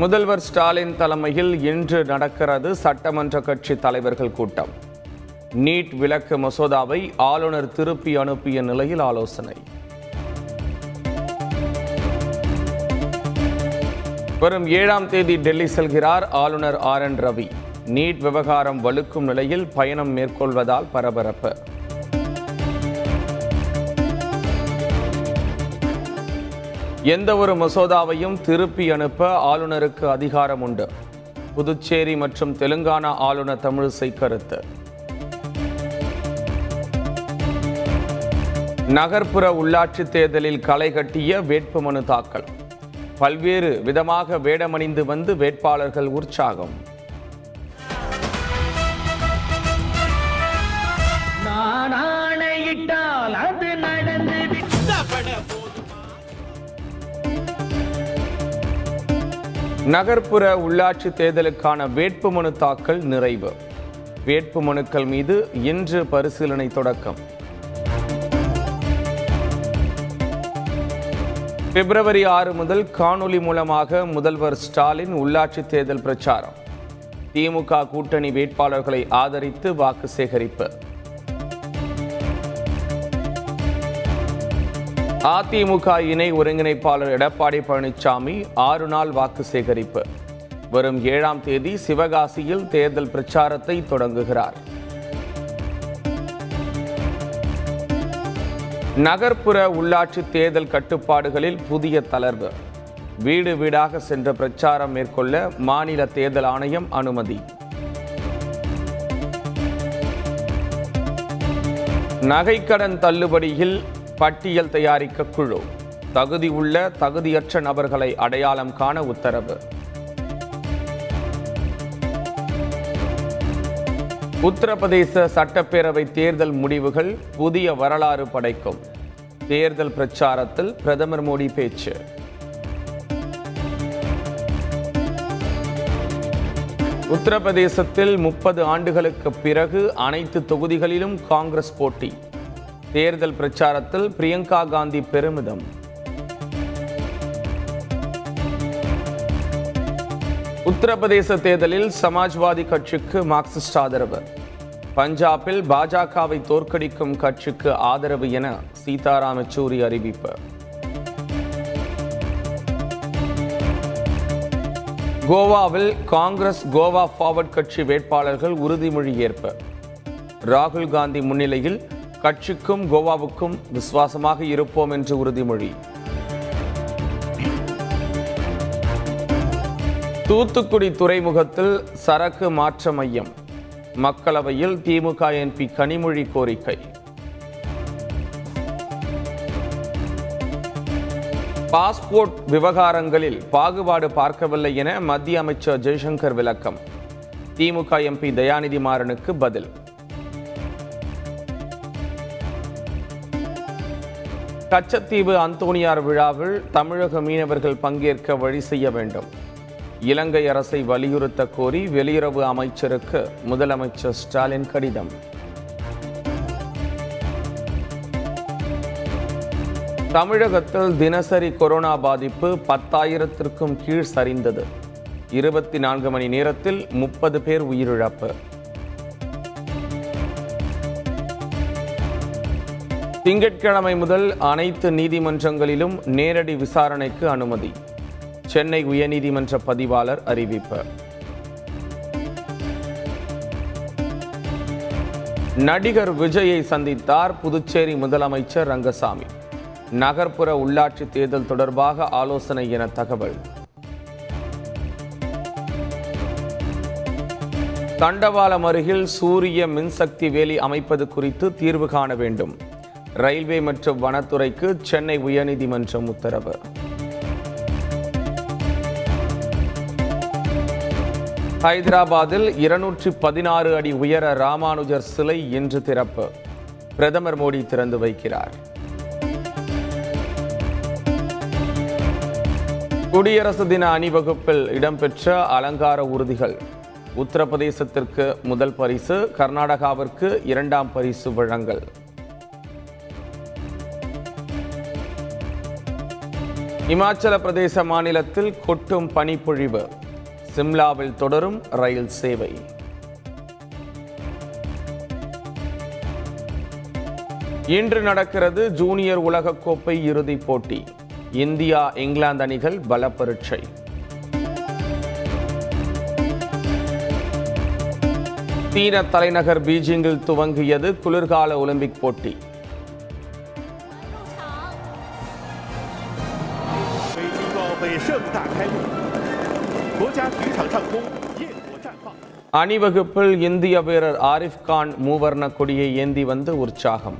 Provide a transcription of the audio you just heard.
முதல்வர் ஸ்டாலின் தலைமையில் இன்று நடக்கிறது சட்டமன்ற கட்சி தலைவர்கள் கூட்டம். நீட் விளக்கு மசோதாவை ஆளுநர் திருப்பி அனுப்பிய நிலையில் ஆலோசனை. வரும் ஏழாம் தேதி டெல்லி செல்கிறார் ஆளுநர் ஆர் என் ரவி. நீட் விவகாரம் வலுக்கும் நிலையில் பயணம் மேற்கொள்வதால் பரபரப்பு. எந்த ஒரு மசோதாவையும் திருப்பி அனுப்ப ஆளுநருக்கு அதிகாரம் உண்டு. புதுச்சேரி மற்றும் தெலுங்கானா ஆளுநர் தமிழிசை கருத்து. நகர்ப்புற உள்ளாட்சி தேர்தலில் களை கட்டிய வேட்புமனு தாக்கல். பல்வேறு விதமாக வேடமணிந்து வந்து வேட்பாளர்கள் உற்சாகம். நகர்ப்புற உள்ளாட்சி தேர்தலுக்கான வேட்புமனு தாக்கல் நிறைவு. வேட்புமனுக்கள் மீது இன்று பரிசீலனை தொடக்கம். பிப்ரவரி ஆறு முதல் காணொலி மூலமாக முதல்வர் ஸ்டாலின் உள்ளாட்சி தேர்தல் பிரச்சாரம். திமுக கூட்டணி வேட்பாளர்களை ஆதரித்து வாக்கு சேகரிப்பு. அதிமுக இணை ஒருங்கிணைப்பாளர் எடப்பாடி பழனிசாமி ஆறு நாள் வாக்கு சேகரிப்பு. வரும் ஏழாம் தேதி சிவகாசியில் தேர்தல் பிரச்சாரத்தை தொடங்குகிறார். நகர்ப்புற உள்ளாட்சி தேர்தல் கட்டுப்பாடுகளில் புதிய தளர்வு. வீடு வீடாக சென்ற பிரச்சாரம் மேற்கொள்ள மாநில தேர்தல் ஆணையம் அனுமதி. நகைக்கடன் தள்ளுபடியில் பட்டியல் தயாரிக்க குழு. தகுதி உள்ள தகுதியற்ற நபர்களை அடையாளம் காண உத்தரவு. உத்தரப்பிரதேச சட்டப்பேரவை தேர்தல் முடிவுகள் புதிய வரலாறு படைக்கும். தேர்தல் பிரச்சாரத்தில் பிரதமர் மோடி பேச்சு. உத்தரப்பிரதேசத்தில் முப்பது ஆண்டுகளுக்கு பிறகு அனைத்து தொகுதிகளிலும் காங்கிரஸ் போட்டி. தேர்தல் பிரச்சாரத்தில் பிரியங்கா காந்தி பெருமிதம். உத்தரப்பிரதேச தேர்தலில் சமாஜ்வாதி கட்சிக்கு மார்க்சிஸ்ட் ஆதரவு. பஞ்சாபில் பாஜகவை தோற்கடிக்கும் கட்சிக்கு ஆதரவு என சீதாராம் யெச்சூரி அறிவிப்பு. கோவாவில் காங்கிரஸ் கோவா ஃபார்வர்ட் கட்சி வேட்பாளர்கள் உறுதிமொழி ஏற்பு. ராகுல் காந்தி முன்னிலையில் கட்சிக்கும் கோவாவுக்கும் விசுவாசமாக இருப்போம் என்று உறுதிமொழி. தூத்துக்குடி துறைமுகத்தில் சரக்கு மாற்ற மையம். மக்களவையில் திமுக எம்பி கனிமொழி கோரிக்கை. பாஸ்போர்ட் விவகாரங்களில் பாகுபாடு பார்க்கவில்லை என மத்திய அமைச்சர் ஜெய்சங்கர் விளக்கம். திமுக எம்பி தயாநிதி மாறனுக்கு பதில். கச்சத்தீவு அந்தோணியார் விழாவில் தமிழக மீனவர்கள் பங்கேற்க வழி செய்ய வேண்டும். இலங்கை அரசை வலியுறுத்த கோரி வெளியுறவு அமைச்சருக்கு முதலமைச்சர் ஸ்டாலின் கடிதம். தமிழகத்தில் தினசரி கொரோனா பாதிப்பு பத்தாயிரத்திற்கும் கீழ் சரிந்தது. இருபத்தி நான்கு மணி நேரத்தில் முப்பது பேர் உயிரிழப்பு. திங்கட்கிழமை முதல் அனைத்து நீதிமன்றங்களிலும் நேரடி விசாரணைக்கு அனுமதி. சென்னை உயர்நீதிமன்ற பதிவாளர் அறிவிப்பு. நடிகர் விஜயை சந்தித்தார் புதுச்சேரி முதலமைச்சர் ரங்கசாமி. நகர்ப்புற உள்ளாட்சி தேர்தல் தொடர்பாக ஆலோசனை என தகவல். தண்டவாளம் அருகில் சூரிய மின்சக்தி வேலி அமைப்பது குறித்து தீர்வு காண வேண்டும். ரயில்வே மற்றும் வனத்துறைக்கு சென்னை உயர்நீதிமன்றம் உத்தரவு. ஹைதராபாத்தில் இருநூற்றி பதினாறு அடி உயர ராமானுஜர் சிலை இன்று திறப்பு. பிரதமர் மோடி திறந்து வைக்கிறார். குடியரசு தின அணிவகுப்பில் இடம்பெற்ற அலங்கார ஊர்திகள் உத்தரப்பிரதேசத்திற்கு முதல் பரிசு கர்நாடகாவிற்கு இரண்டாம் பரிசு வழங்கல். இமாச்சல பிரதேச மாநிலத்தில் கொட்டும் பனிப்பொழிவு. சிம்லாவில் தொடரும் ரயில் சேவை. இன்று நடக்கிறது ஜூனியர் உலகக்கோப்பை இறுதிப் போட்டி. இந்தியா இங்கிலாந்து அணிகள் பல பரீட்சை சீன தலைநகர் பீஜிங்கில் துவங்கியது குளிர்கால ஒலிம்பிக் போட்டி. 大开幕，国家体育场上空焰火绽放。 அணிவகுப்பில் இந்திய வீரர் ஆரிஃப் கான் மூவர்ண கொடியை ஏந்தி வந்து உற்சாகம்